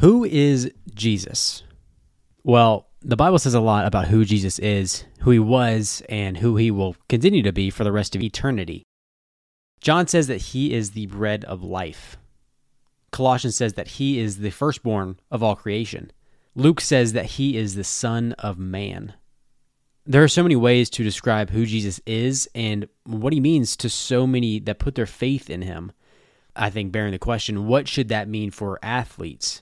Who is Jesus? Well, the Bible says a lot about who Jesus is, who he was, and who he will continue to be for the rest of eternity. John says that he is the bread of life. Colossians says that he is the firstborn of all creation. Luke says that he is the Son of Man. There are so many ways to describe who Jesus is and what he means to so many that put their faith in him. I think bearing the question, what should that mean for athletes?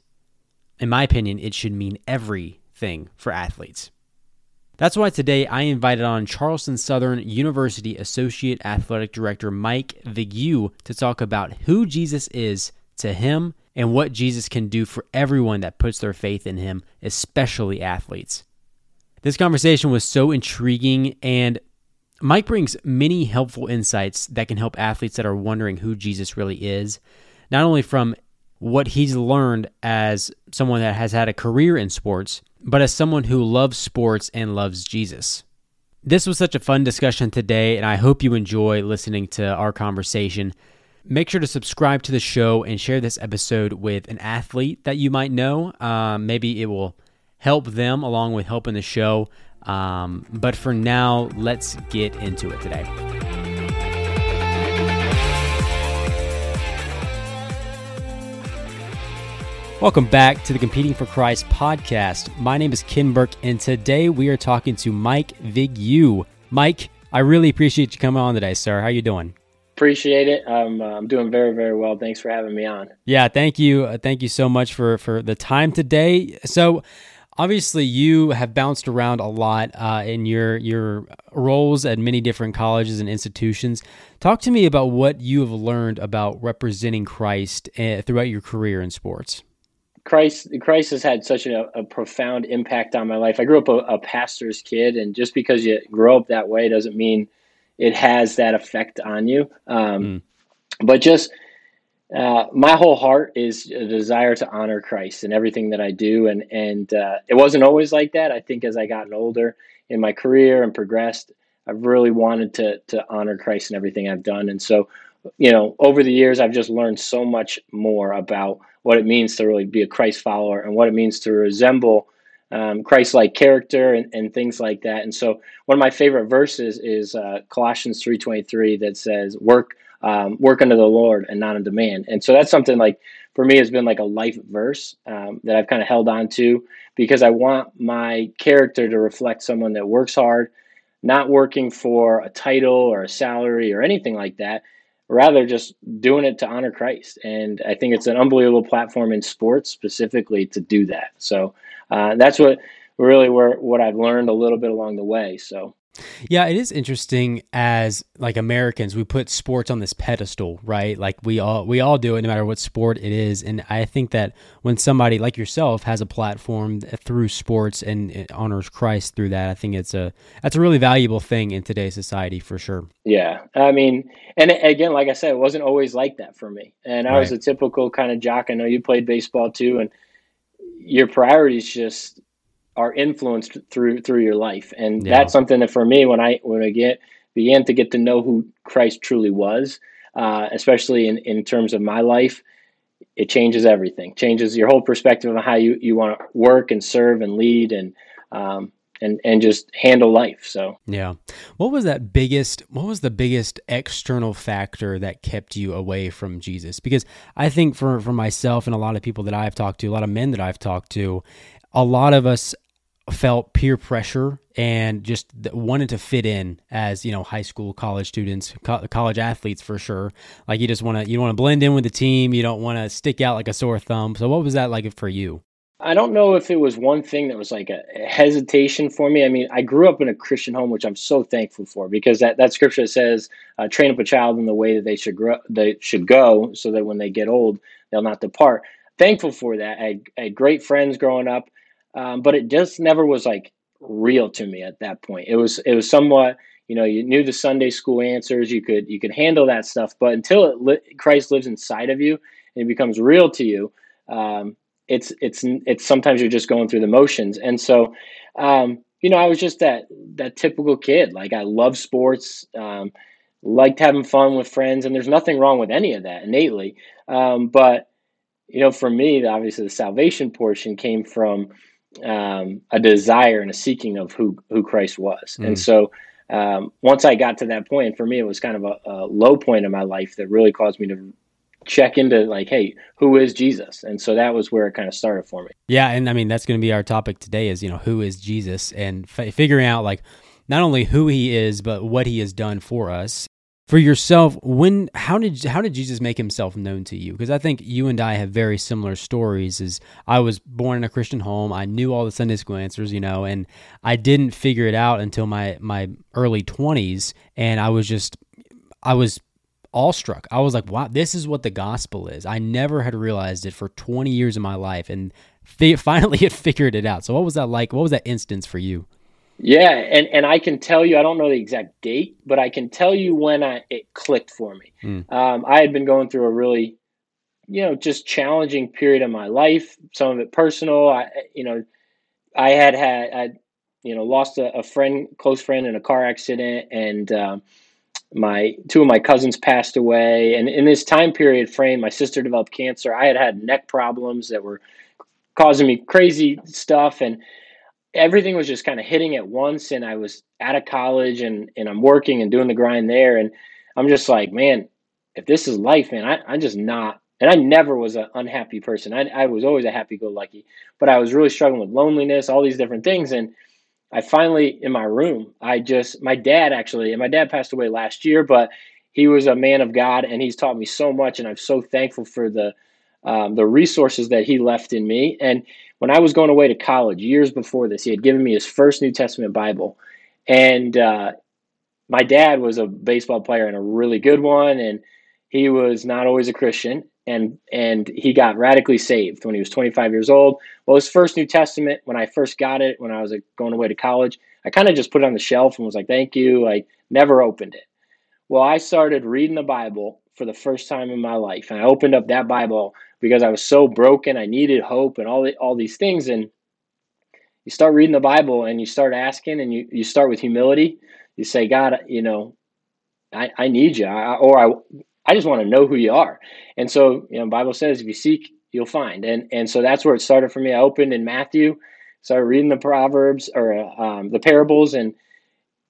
In my opinion, it should mean everything for athletes. That's why today I invited on Charleston Southern University Associate Athletic Director Mike Vigue to talk about who Jesus is to him and what Jesus can do for everyone that puts their faith in him, especially athletes. This conversation was so intriguing, and Mike brings many helpful insights that can help athletes that are wondering who Jesus really is, not only from what he's learned as someone that has had a career in sports, but as someone who loves sports and loves Jesus. This was such a fun discussion today, and I hope you enjoy listening to our conversation. Make sure to subscribe to the show and share this episode with an athlete that you might know. Um, maybe it will help them along with helping the show. Um, but for now, let's get into it today. Welcome back to the Competing for Christ podcast. My name is Ken Burke, and today we are talking to Mike Vigue. Mike, I really appreciate you coming on today, sir. How are you doing? Appreciate it. Um, I'm doing very, very well. Thanks for having me on. Yeah, thank you. Uh, thank you so much for for the time today. So, obviously, you have bounced around a lot uh, in your your roles at many different colleges and institutions. Talk to me about what you have learned about representing Christ uh, throughout your career in sports. Christ, Christ has had such a, a, profound impact on my life. I grew up a, a, pastor's kid, and just because you grow up that way doesn't mean it has that effect on you. Um, mm. But just uh, my whole heart is a desire to honor Christ in everything that I do, and and uh, it wasn't always like that. I think as I gotten older in my career and progressed, I've really wanted to to honor Christ in everything I've done, and so you know over the years I've just learned so much more about what it means to really be a Christ follower and what it means to resemble um, Christ-like character and, and things like that. And so, one of my favorite verses is uh, Colossians three twenty three that says, "Work, um, work unto the Lord and not unto man." And so that's something like for me has been like a life verse um, that I've kind of held on to because I want my character to reflect someone that works hard, not working for a title or a salary or anything like that, rather just doing it to honor Christ. And I think it's an unbelievable platform in sports specifically to do that. So uh, that's what really where what I've learned a little bit along the way. So yeah, it is interesting as like Americans, we put sports on this pedestal, right? Like we all we all do it no matter what sport it is. And I think that when somebody like yourself has a platform through sports and honors Christ through that, I think it's a that's a really valuable thing in today's society for sure. Yeah. I mean, and again, like I said, it wasn't always like that for me. And I right. was a typical kind of jock. I know you played baseball too and your priorities just are influenced through through your life. And yeah. that's something that for me when i when i get began to get to know who christ truly was uh, especially in, in terms of my life it changes everything. Changes your whole perspective on how you, you want to work and serve and lead and um, and and just handle life so. Yeah. What was that biggest what was the biggest external factor that kept you away from jesus? Because i think for for myself and a lot of people that i've talked to a lot of men that i've talked to a lot of us felt peer pressure and just wanted to fit in as you know high school college students co- college athletes for sure. Like you just want to you want to blend in with the team. You don't want to stick out like a sore thumb. So what was that like for you? I don't know if it was one thing that was like a hesitation for me. I mean i grew up in a christian home which i'm so thankful for because that, that scripture says uh, train up a child in the way that they should grow they should go so that when they get old they'll not depart. Thankful for that. I I had great friends growing up um, but it just never was like real to me at that point. It was it was somewhat you know you knew the Sunday school answers, you could you could handle that stuff, but until it li- Christ lives inside of you and it becomes real to you, um, it's it's it's sometimes you're just going through the motions, and so. Um, you know, I was just that that typical kid. Like I love sports, um, liked having fun with friends, and there's nothing wrong with any of that innately. Um, but you know, for me, obviously the salvation portion came from um, a desire and a seeking of who who Christ was, mm. and so um, once I got to that point, for me, it was kind of a, a, low point in my life that really caused me to check into like, hey, who is Jesus? And so that was where it kind of started for me. Yeah, and I mean that's going to be our topic today is you know who is Jesus and f- figuring out like not only who he is but what he has done for us for yourself when how did how did jesus make himself known to you? Because i think you and i have very similar stories as i was born in a christian home i knew all the sunday school answers you know and i didn't figure it out until my my early 20s and i was just i was awestruck. I was like wow this is what the gospel is. I never had realized it for 20 years of my life and finally had figured it out. So what was that like? What was that instance for you yeah, and and I can tell you, I don't know the exact date, but I can tell you when I it clicked for me. Mm. Um, I had been going through a really, you know, just challenging period of my life. Some of it personal. I, you know, I had had, I, you know, lost a, a friend, close friend, in a car accident, and um, my two of my cousins passed away. And in this time period frame, my sister developed cancer. I had had neck problems that were causing me crazy stuff, and everything was just kind of hitting at once and I was out of college and and I'm working and doing the grind there and I'm just like, man, if this is life, man, I, I'm just not and I never was an unhappy person. I, I was always a happy go lucky, but I was really struggling with loneliness, all these different things. And I finally, in my room, I just, my dad actually, and my dad passed away last year, but he was a man of God and he's taught me so much. And I'm so thankful for the, um, the resources that he left in me. And when I was going away to college years before this, he had given me his first New Testament Bible. And uh, my dad was a baseball player and a really good one. And he was not always a Christian. And, and he got radically saved when he was 25 years old. Well, his first New Testament, when I first got it, when I was going away to college, I kind of just put it on the shelf and was like, thank you. I never opened it. Well, I started reading the Bible for the first time in my life. And I opened up that Bible because I was so broken. I needed hope and all the, all these things. And you start reading the Bible and you start asking, and you, you start with humility. You say, God, you know, I, I need you, I, or I I just want to know who you are. And so, you know, Bible says if you seek, you'll find. And and so that's where it started for me. I opened in Matthew, started reading the Proverbs or um, the parables, and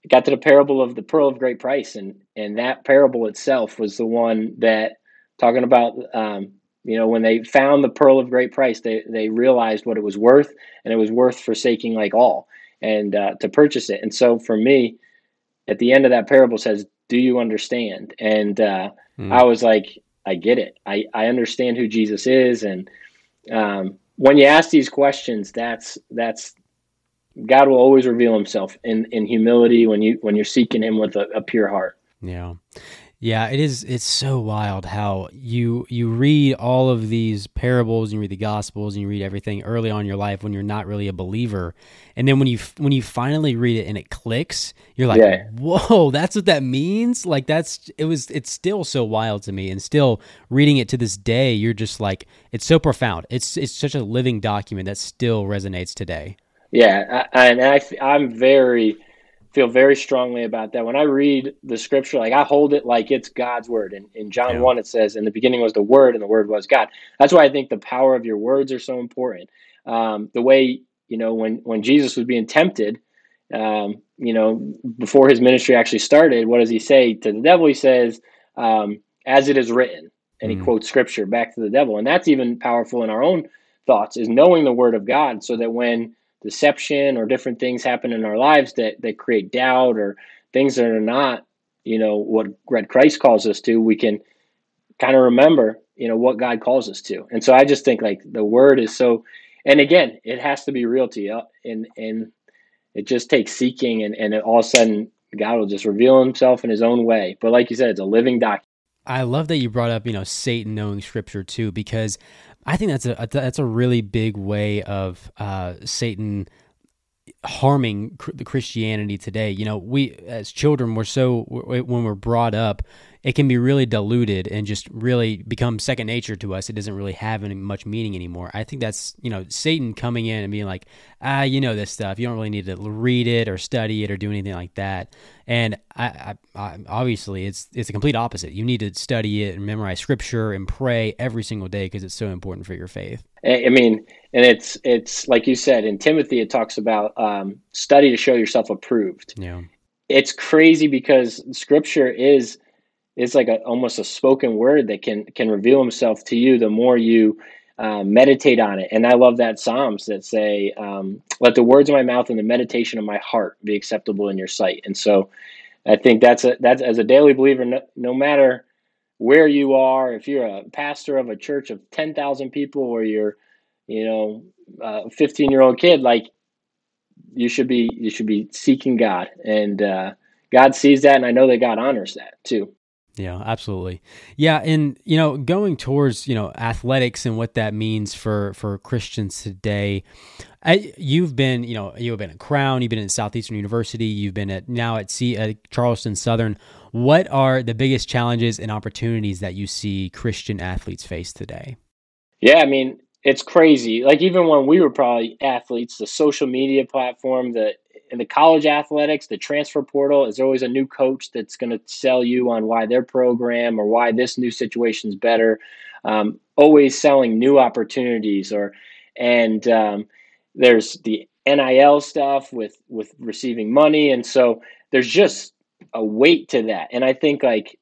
got to the parable of the pearl of great price, and and that parable itself was the one that talking about um, you know, when they found the pearl of great price, they, they realized what it was worth, and it was worth forsaking like all and uh, to purchase it. And so for me, at the end of that parable says, "Do you understand?" And uh, mm. I was like, "I get it. I I understand who Jesus is." And um, when you ask these questions, that's that's God will always reveal Himself in in humility when you when you're seeking Him with a, a pure heart. Yeah. Yeah, it is. It's so wild how you you read all of these parables, and you read the Gospels, and you read everything early on in your life when you're not really a believer, and then when you when you finally read it and it clicks, you're like, yeah. "Whoa, that's what that means!" Like that's it was. It's still so wild to me, and still reading it to this day, you're just like, it's so profound. It's it's such a living document that still resonates today. Yeah, and I, I'm very feel very strongly about that. When I read the scripture, like I hold it like it's God's word. And in John yeah. 1, it says, In the beginning was the word, and the word was God. That's why I think the power of your words are so important. Um, the way, you know, when, when Jesus was being tempted, um, you know, before his ministry actually started, what does he say to the devil? He says, um, As it is written. And mm. he quotes scripture back to the devil. And that's even powerful in our own thoughts, is knowing the word of God so that when deception or different things happen in our lives that that create doubt or things that are not you know what red christ calls us to we can kind of remember you know what god calls us to. And so i just think like the word is so and again it has to be real to you and and it just takes seeking and and all of a sudden god will just reveal himself in his own way. But like you said it's a living document I love that you brought up, you know, Satan knowing scripture too, because I think that's a that's a really big way of uh, Satan harming the Christianity today. You know, we as children we're so when we're brought up it can be really diluted and just really become second nature to us. It doesn't really have any much meaning anymore. I think that's you know Satan coming in and being like, ah, you know this stuff. You don't really need to read it or study it or do anything like that. And I, I, I, obviously, it's it's a complete opposite. You need to study it and memorize scripture and pray every single day because it's so important for your faith. I mean, and it's it's like you said in Timothy, it talks about um, study to show yourself approved. Yeah, it's crazy because Scripture is is like a, almost a spoken word that can can reveal Himself to you the more you uh, meditate on it. And I love that Psalms that say, um, "Let the words of my mouth and the meditation of my heart be acceptable in your sight." And so, I think that's a that's as a daily believer, no, no matter where you are, if you're a pastor of a church of 10,000 people or you're, you know, a 15 year old kid, like you should be, you should be seeking God and, uh, God sees that. And I know that God honors that too. Yeah, absolutely. Yeah, and you know, going towards you know athletics and what that means for for Christians today. I, you've been, you know, you've been at Crown, you've been at Southeastern University, you've been at now at C at Charleston Southern. What are the biggest challenges and opportunities that you see Christian athletes face today? Yeah, I mean, it's crazy. Like even when we were probably athletes, the social media platform, the in the college athletics, the transfer portal is always a new coach that's going to sell you on why their program or why this new situation is better. Um, always selling new opportunities, or and um, there's the NIL stuff with with receiving money, and so there's just a weight to that. And I think like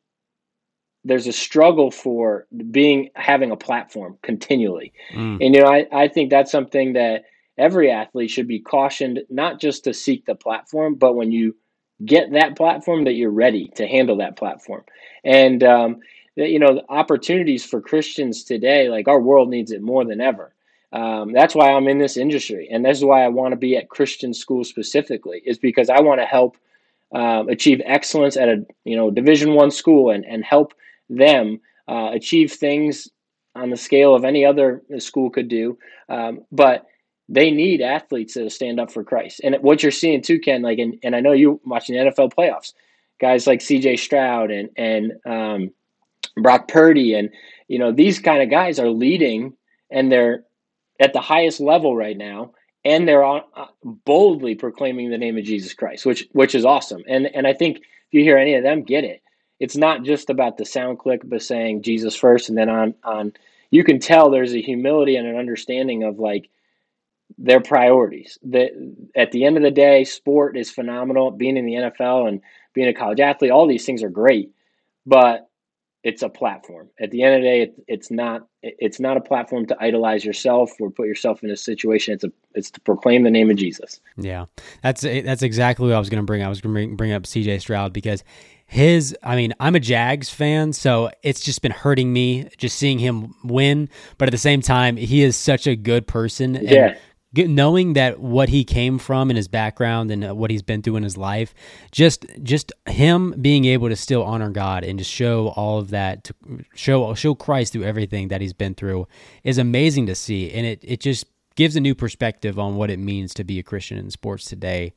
there's a struggle for being having a platform continually. Mm. And you know, I, I think that's something that every athlete should be cautioned not just to seek the platform, but when you get that platform that you're ready to handle that platform. And um, you know, opportunities for Christians today, like our world needs it more than ever. Um, that's why I'm in this industry, and this is why I want to be at Christian school specifically, is because I want to help um, achieve excellence at a you know Division One school and and help them uh, achieve things on the scale of any other school could do. Um, but they need athletes that stand up for Christ. And what you're seeing too, Ken, like, and, and I know you watching the NFL playoffs, guys like C.J. Stroud and and um, Brock Purdy, and you know these kind of guys are leading, and they're at the highest level right now and they're on, uh, boldly proclaiming the name of Jesus Christ, which which is awesome. And and I think if you hear any of them, get it. It's not just about the sound click, but saying Jesus first, and then on on. You can tell there's a humility and an understanding of like their priorities. That at the end of the day, sport is phenomenal. Being in the NFL and being a college athlete, all these things are great, but it's a platform. At the end of the day, it, it's not it's not a platform to idolize yourself or put yourself in a situation. It's a it's to proclaim the name of Jesus. Yeah, that's that's exactly what I was going to bring. I was going to bring, bring up C.J. Stroud because his I mean, I'm a Jags fan, so it's just been hurting me just seeing him win. But at the same time, he is such a good person. Yeah knowing that what he came from and his background and uh, what he's been through in his life just just him being able to still honor god and to show all of that to show show christ through everything that he's been through is amazing to see. And it, it just gives a new perspective on what it means to be a christian in sports today.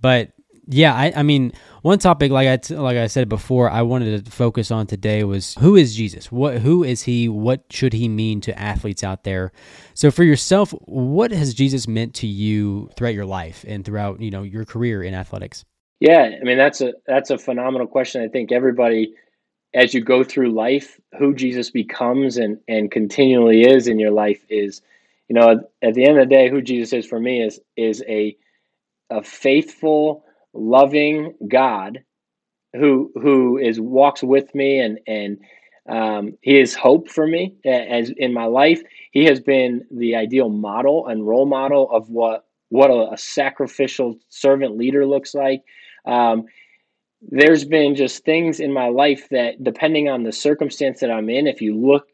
But yeah, I, I mean, one topic like I t- like I said before, I wanted to focus on today was who is Jesus? What who is he? What should he mean to athletes out there? So for yourself, what has Jesus meant to you throughout your life and throughout you know your career in athletics? Yeah, I mean that's a that's a phenomenal question. I think everybody, as you go through life, who Jesus becomes and and continually is in your life is, you know, at, at the end of the day, who Jesus is for me is is a a faithful loving God who who is walks with me and and um, he is hope for me as in my life. He has been the ideal model and role model of what what a, a sacrificial servant leader looks like. Um, there's been just things in my life that, depending on the circumstance that I'm in, if you look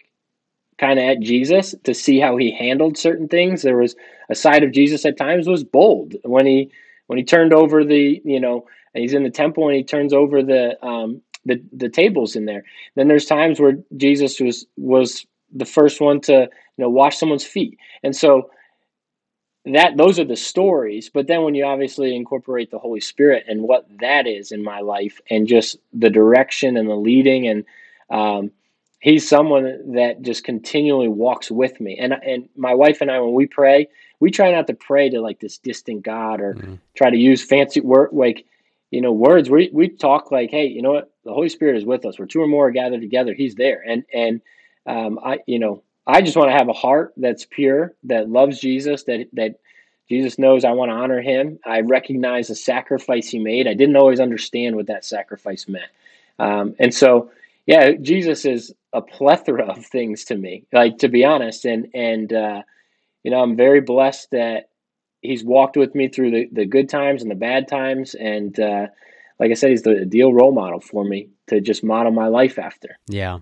kind of at Jesus to see how he handled certain things, there was a side of Jesus at times was bold when he when he turned over the you know he's in the temple and he turns over the um, the the tables in there. Then there's times where Jesus was was the first one to you know wash someone's feet, and so that those are the stories. But then when you obviously incorporate the holy spirit and what that is in my life and just the direction and the leading and um, he's someone that just continually walks with me. And and my wife and i when we pray we try not to pray to like this distant god or mm-hmm. try to use fancy word like you know words we, we talk like hey you know what the holy spirit is with us where two or more gathered together he's there and and um, i you know I just want to have a heart that's pure, that loves Jesus, that that Jesus knows I want to honor him. I recognize the sacrifice he made. I didn't always understand what that sacrifice meant. Um, and so, yeah, Jesus is a plethora of things to me, like to be honest. And, and, uh, you know, I'm very blessed that he's walked with me through the, the good times and the bad times. And, uh, like I said, he's the ideal role model for me to just model my life after. Yeah.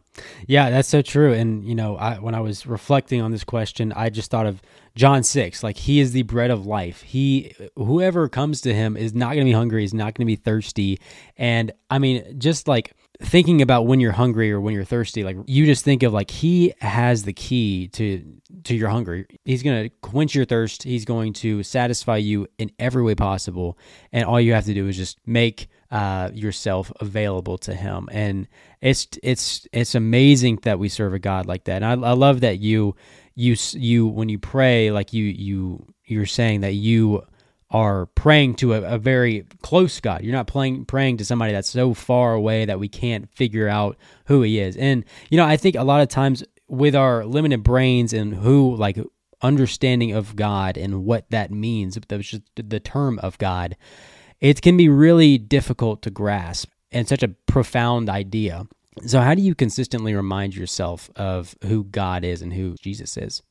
Yeah, that's so true. And, you know, I, when I was reflecting on this question, I just thought of John 6. Like, he is the bread of life. He, whoever comes to him is not going to be hungry, is not going to be thirsty. And I mean, just like, thinking about when you're hungry or when you're thirsty like you just think of like he has the key to to your hunger he's going to quench your thirst he's going to satisfy you in every way possible and all you have to do is just make uh, yourself available to Him. And it's it's it's amazing that we serve a God like that. And I, I love that you you you when you pray, like you you you're saying that you are praying to a, a, very close God. You're not playing, praying to somebody that's so far away that we can't figure out who He is. And you know, I think a lot of times with our limited brains and who like understanding of God and what that means, the, the term of God, it can be really difficult to grasp and such a profound idea. So, how do you consistently remind yourself of who God is and who Jesus is?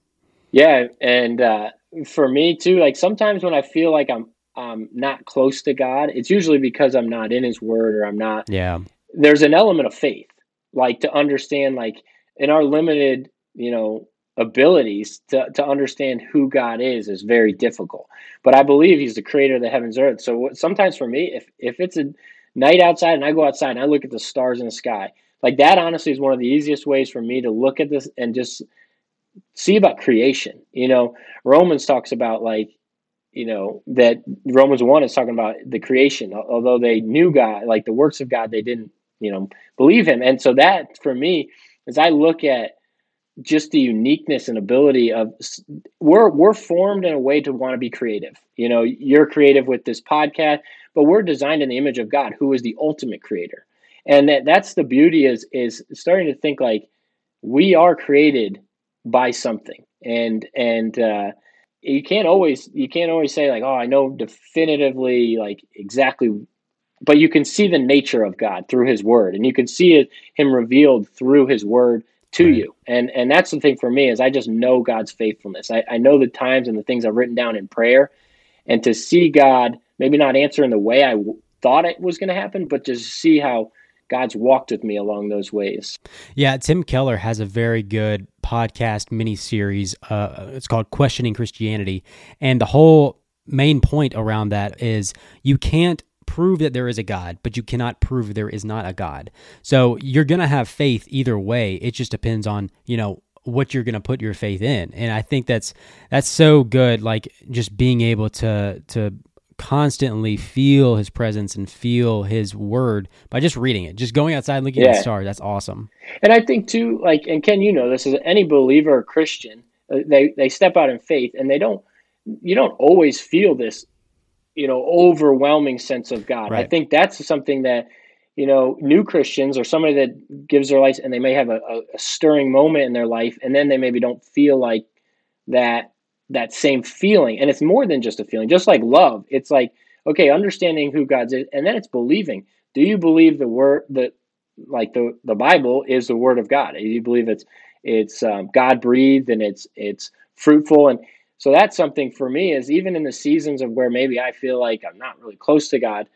Yeah, and uh, for me too, like sometimes when I feel like I'm um, not close to God, it's usually because I'm not in His Word or I'm not. Yeah. There's an element of faith, like to understand, like in our limited, you know, abilities to, to understand who God is is very difficult. But I believe He's the creator of the heavens and earth. So sometimes for me, if if it's a night outside and I go outside and I look at the stars in the sky, like that honestly is one of the easiest ways for me to look at this and just see about creation. You know, Romans talks about like, you know, that Romans 1 is talking about the creation. Although they knew God, like the works of God, they didn't, you know, believe him. And so that for me, as I look at just the uniqueness and ability of we're we're formed in a way to want to be creative. You know, you're creative with this podcast, but we're designed in the image of God, who is the ultimate creator. And that that's the beauty is is starting to think like we are created by something. And and uh you can't always you can't always say like, oh, I know definitively like exactly but you can see the nature of God through his word and you can see it him revealed through his word to right. you. And and that's the thing for me is I just know God's faithfulness. I, I know the times and the things I've written down in prayer, and to see God maybe not answer in the way I w- thought it was going to happen, but just see how God's walked with me along those ways. Yeah, Tim Keller has a very good podcast mini series. Uh, it's called Questioning Christianity, and the whole main point around that is you can't prove that there is a God, but you cannot prove there is not a God. So you're going to have faith either way. It just depends on, you know, what you're going to put your faith in. And I think that's that's so good like just being able to to constantly feel his presence and feel his word by just reading it. Just going outside and looking yeah. at the stars. That's awesome. And I think too like and Ken you know this is any believer or Christian uh, they they step out in faith and they don't you don't always feel this you know overwhelming sense of God. Right. I think that's something that you know new Christians or somebody that gives their life and they may have a, a stirring moment in their life and then they maybe don't feel like that that same feeling. And it's more than just a feeling just like love. It's like okay understanding who God is and then it's believing. Do you believe the word that like the the bible is the word of god? Do you believe it's it's um, god breathed and it's it's fruitful? And so that's something for me is even in the seasons of where maybe I feel like I'm not really close to God,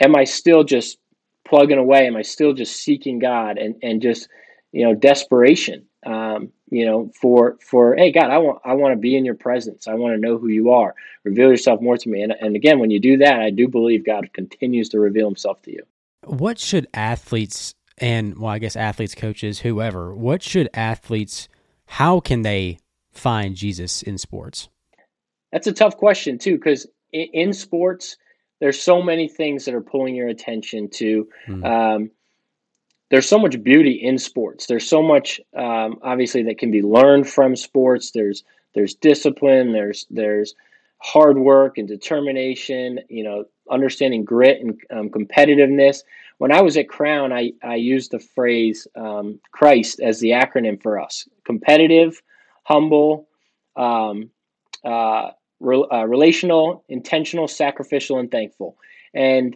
am I still just plugging away? Am I still just seeking God and, and just, you know, desperation, um, you know, for, for, Hey God, I want, I want to be in your presence. I want to know who you are. Reveal yourself more to me. And, and again, when you do that, I do believe God continues to reveal himself to you. What should athletes and, well, I guess athletes, coaches, whoever, what should athletes, how can they find Jesus in sports? that's a tough question too, because in, in, sports, there's so many things that are pulling your attention to. Mm. Um, there's so much beauty in sports. There's so much, um, obviously, that can be learned from sports. There's there's discipline. There's there's hard work and determination. You know, understanding grit and um, competitiveness. When I was at Crown, I I used the phrase um, Christ as the acronym for us: competitive, humble, um, uh, re- uh, relational, intentional, sacrificial, and thankful. And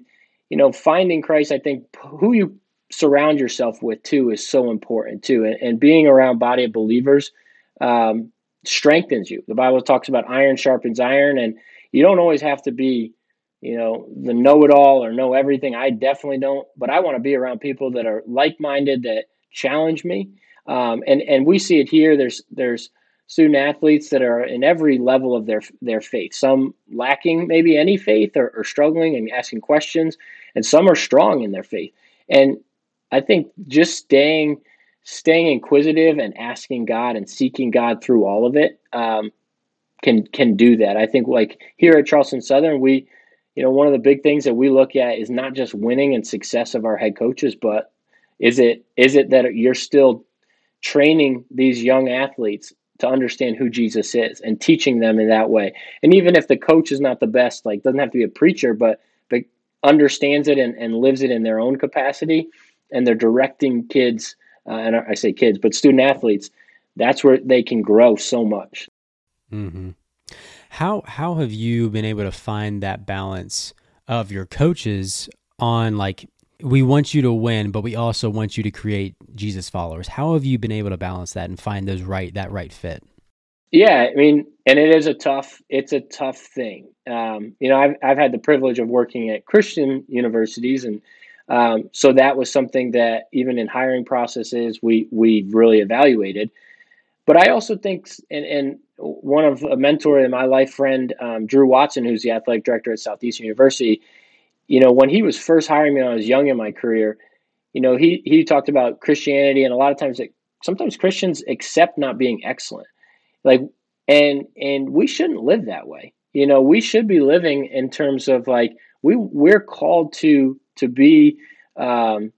you know, finding Christ, I think who you surround yourself with too is so important too. And, and being around body of believers um, strengthens you. The Bible talks about iron sharpens iron, and you don't always have to be, you know, the know-it-all or know everything. I definitely don't, but I want to be around people that are like-minded that challenge me. Um, and and we see it here. There's there's student athletes that are in every level of their their faith. Some lacking maybe any faith or, or struggling and asking questions, and some are strong in their faith. And I think just staying staying inquisitive and asking God and seeking God through all of it um, can can do that. I think like here at Charleston Southern, we you know one of the big things that we look at is not just winning and success of our head coaches, but is it is it that you're still training these young athletes to understand who Jesus is and teaching them in that way. And even if the coach is not the best, like doesn't have to be a preacher, but but understands it and, and lives it in their own capacity, and they're directing kids, uh, and I say kids, but student athletes, that's where they can grow so much. Mm-hmm. How how have you been able to find that balance of your coaches on like we want you to win, but we also want you to create Jesus followers. How have you been able to balance that and find those right that right fit? Yeah, I mean, and it is a tough it's a tough thing. Um, you know, I've I've had the privilege of working at Christian universities, and um, so that was something that even in hiring processes we we really evaluated. But I also think, and, and one of a mentor in my life friend, um, Drew Watson, who's the athletic director at Southeastern University, you know, when he was first hiring me when I was young in my career, you know, he he talked about Christianity and a lot of times that sometimes Christians accept not being excellent. Like and and we shouldn't live that way. You know, we should be living in terms of like we we're called to to be um,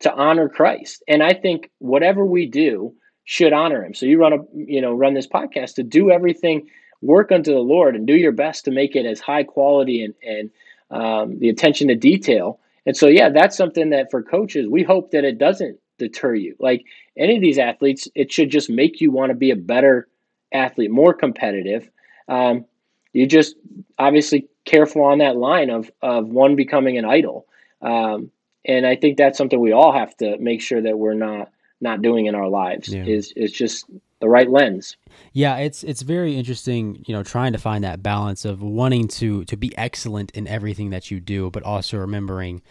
to honor Christ. And I think whatever we do should honor him. So you run a you know, run this podcast to do everything work unto the Lord and do your best to make it as high quality and and um, the attention to detail. And so, yeah, that's something that for coaches, we hope that it doesn't deter you. Like any of these athletes, it should just make you want to be a better athlete, more competitive. Um, you just obviously careful on that line of of one becoming an idol. Um, and I think that's something we all have to make sure that we're not not doing in our lives. Yeah. Is is just the right lens. Yeah, it's it's very interesting, you know, trying to find that balance of wanting to to be excellent in everything that you do, but also remembering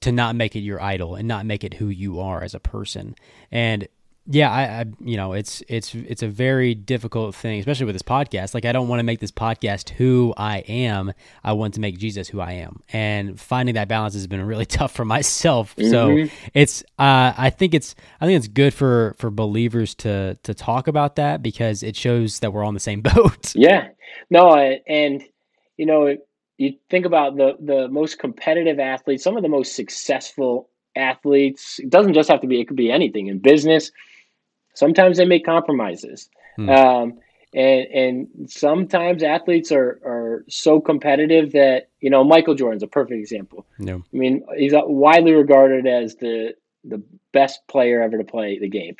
to not make it your idol and not make it who you are as a person. And yeah, I, I, you know, it's it's it's a very difficult thing, especially with this podcast. Like, I don't want to make this podcast who I am. I want to make Jesus who I am, and finding that balance has been really tough for myself. Mm-hmm. So it's, uh, I think it's, I think it's good for for believers to to talk about that because it shows that we're on the same boat. Yeah, no, and you know, you think about the the most competitive athletes, some of the most successful athletes. It doesn't just have to be; it could be anything in business Sometimes they make compromises. Hmm. Um, and and sometimes athletes are are so competitive that you know Michael Jordan's a perfect example. Yeah. I mean, he's widely regarded as the the best player ever to play the game.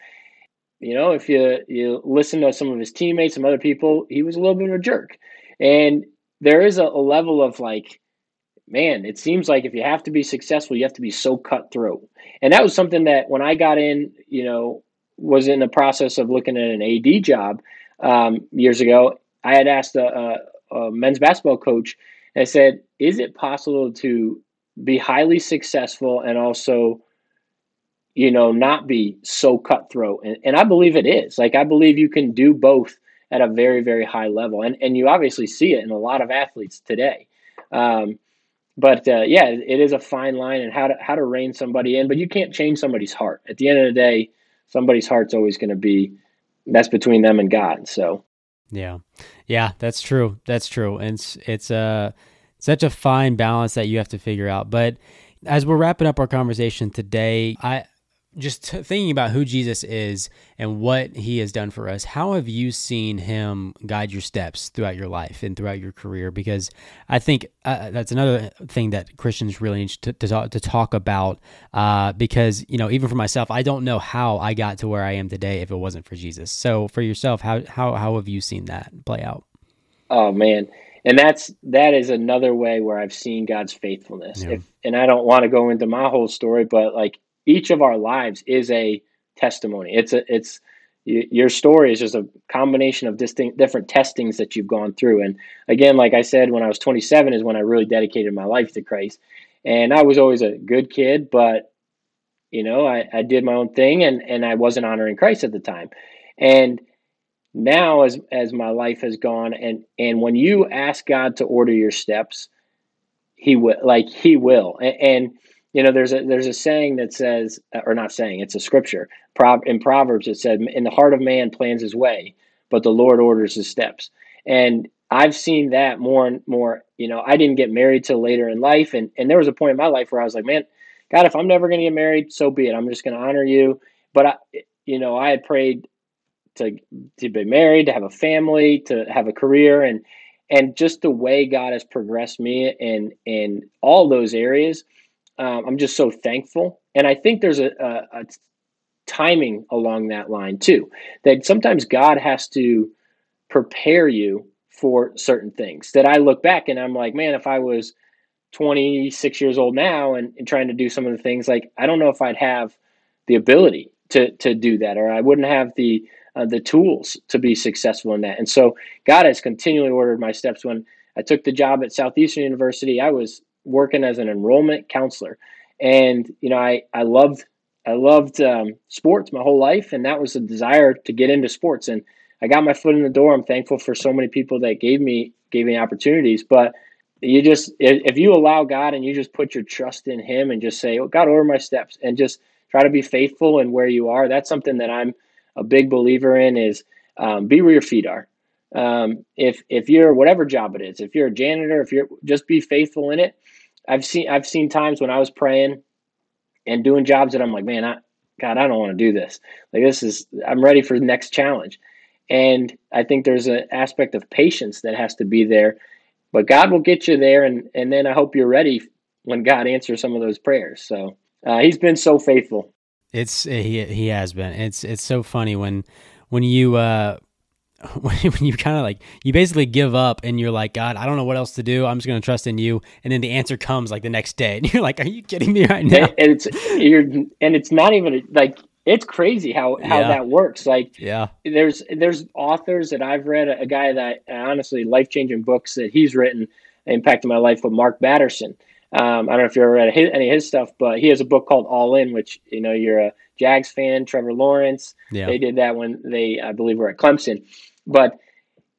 You know, if you you listen to some of his teammates, some other people, he was a little bit of a jerk. And there is a, a level of like, man, it seems like if you have to be successful, you have to be so cutthroat. And that was something that when I got in, you know, was in the process of looking at an AD job um, years ago, I had asked a, a, a men's basketball coach, I said, "Is it possible to be highly successful and also, you know, not be so cutthroat?" And, and I believe it is. Like I believe you can do both at a very very high level, and and you obviously see it in a lot of athletes today. Um, but uh, yeah, it is a fine line and how to how to rein somebody in, but you can't change somebody's heart. At the end of the day, somebody's heart's always going to be that's between them and God. So Yeah, yeah, that's true. That's true. And it's it's a uh, such a fine balance that you have to figure out. But as we're wrapping up our conversation today, I just t- thinking about who Jesus is and what he has done for us, how have you seen him guide your steps throughout your life and throughout your career? Because I think uh, that's another thing that Christians really need to, to, talk, to talk about. Uh, because, you know, even for myself, I don't know how I got to where I am today if it wasn't for Jesus. So for yourself, how, how, how have you seen that play out? Oh, man. And that's that is another way where I've seen God's faithfulness. Yeah. If, and I don't want to go into my whole story, but like each of our lives is a testimony. It's a it's your story is just a combination of distinct different testings that you've gone through. And again, like I said, when I was 27 is when I really dedicated my life to Christ. And I was always a good kid, but you know, I, I did my own thing and, and I wasn't honoring Christ at the time. And now as as my life has gone and and when you ask God to order your steps, he will like he will. and, and you know there's a there's a saying that says or not saying it's a scripture. In proverbs it said in the heart of man plans his way but the lord orders his steps. And i've seen that more and more you know i didn't get married till later in life and and there was a point in my life where i was like man god if i'm never going to get married so be it. I'm just going to honor you. But i you know i had prayed to to be married to have a family to have a career and and just the way god has progressed me in in all those areas um, I'm just so thankful. And I think there's a, a, a timing along that line too, that sometimes God has to prepare you for certain things that I look back and I'm like, man, if I was 26 years old now and, and, trying to do some of the things, like I don't know if I'd have the ability to to do that, or I wouldn't have the uh, the tools to be successful in that. And so God has continually ordered my steps. When I took the job at Southeastern University, I was working as an enrollment counselor, and you know I I loved I loved um, sports my whole life, and that was a desire to get into sports. And I got my foot in the door. I'm thankful for so many people that gave me gave me opportunities, but you just if you allow God and you just put your trust in Him and just say, "Oh God, order my steps," and just try to be faithful in where you are. That's something that I'm a big believer in. Is um, be where your feet are. Um, if if you're whatever job it is, if you're a janitor, if you're just be faithful in it. I've seen I've seen times when I was praying and doing jobs that I'm like, man, I God, I don't want to do this. Like this is I'm ready for the next challenge. And I think there's an aspect of patience that has to be there. But God will get you there and and then I hope you're ready when God answers some of those prayers. So uh, he's been so faithful. It's he he has been. It's it's so funny when when you uh when you kind of like you basically give up and you're like god i don't know what else to do i'm just going to trust in you and then the answer comes like the next day and you're like are you kidding me right now and it's you're and it's not even like it's crazy how how yeah. that works like yeah there's there's authors that i've read a, a guy that honestly life-changing books that he's written impacted my life with mark batterson um, I don't know if you ever read his, any of his stuff, but he has a book called All In, which you know you're a Jags fan. Trevor Lawrence, yeah. they did that when they, I believe, were at Clemson. But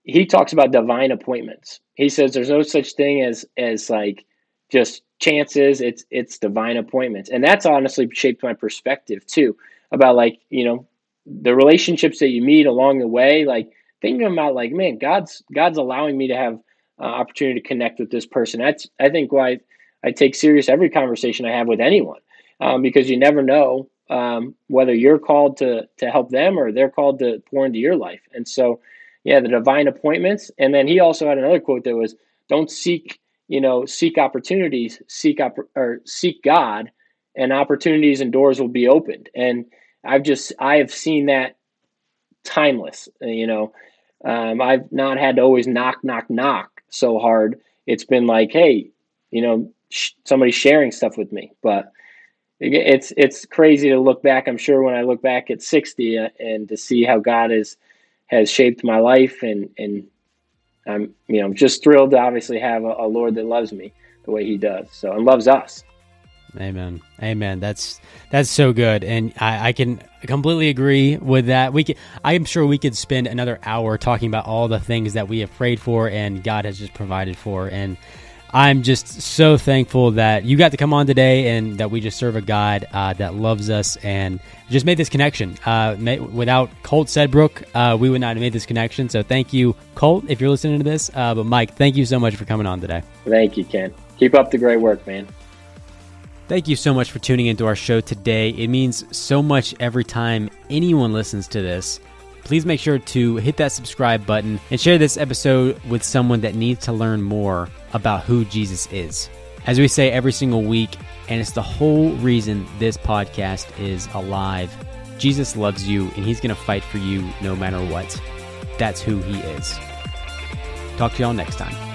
he talks about divine appointments. He says there's no such thing as as like just chances. It's it's divine appointments, and that's honestly shaped my perspective too about like you know the relationships that you meet along the way. Like thinking about like man, God's God's allowing me to have uh, opportunity to connect with this person. That's I think why I take serious every conversation I have with anyone um, because you never know um, whether you're called to to help them or they're called to pour into your life. And so, yeah, the divine appointments. And then he also had another quote that was, "Don't seek, you know, seek opportunities, seek up or seek God, and opportunities and doors will be opened." And I've just I have seen that timeless. You know, um, I've not had to always knock, knock, knock so hard. It's been like, hey, you know, sh- somebody sharing stuff with me, but it's it's crazy to look back. I'm sure when I look back at 60 uh, and to see how God has has shaped my life, and and I'm you know just thrilled to obviously have a, a Lord that loves me the way He does, so and loves us. Amen. Amen. That's that's so good, and I, I can completely agree with that. We can, I'm sure we could spend another hour talking about all the things that we have prayed for and God has just provided for, and I'm just so thankful that you got to come on today and that we just serve a God uh, that loves us and just made this connection. Uh, without Colt Sedbrook, uh, we would not have made this connection. So thank you, Colt, if you're listening to this. Uh, but Mike, thank you so much for coming on today. Thank you, Ken. Keep up the great work, man. Thank you so much for tuning into our show today. It means so much every time anyone listens to this please make sure to hit that subscribe button and share this episode with someone that needs to learn more about who Jesus is. As we say every single week, and it's the whole reason this podcast is alive. Jesus loves you and he's going to fight for you no matter what. That's who he is. Talk to y'all next time.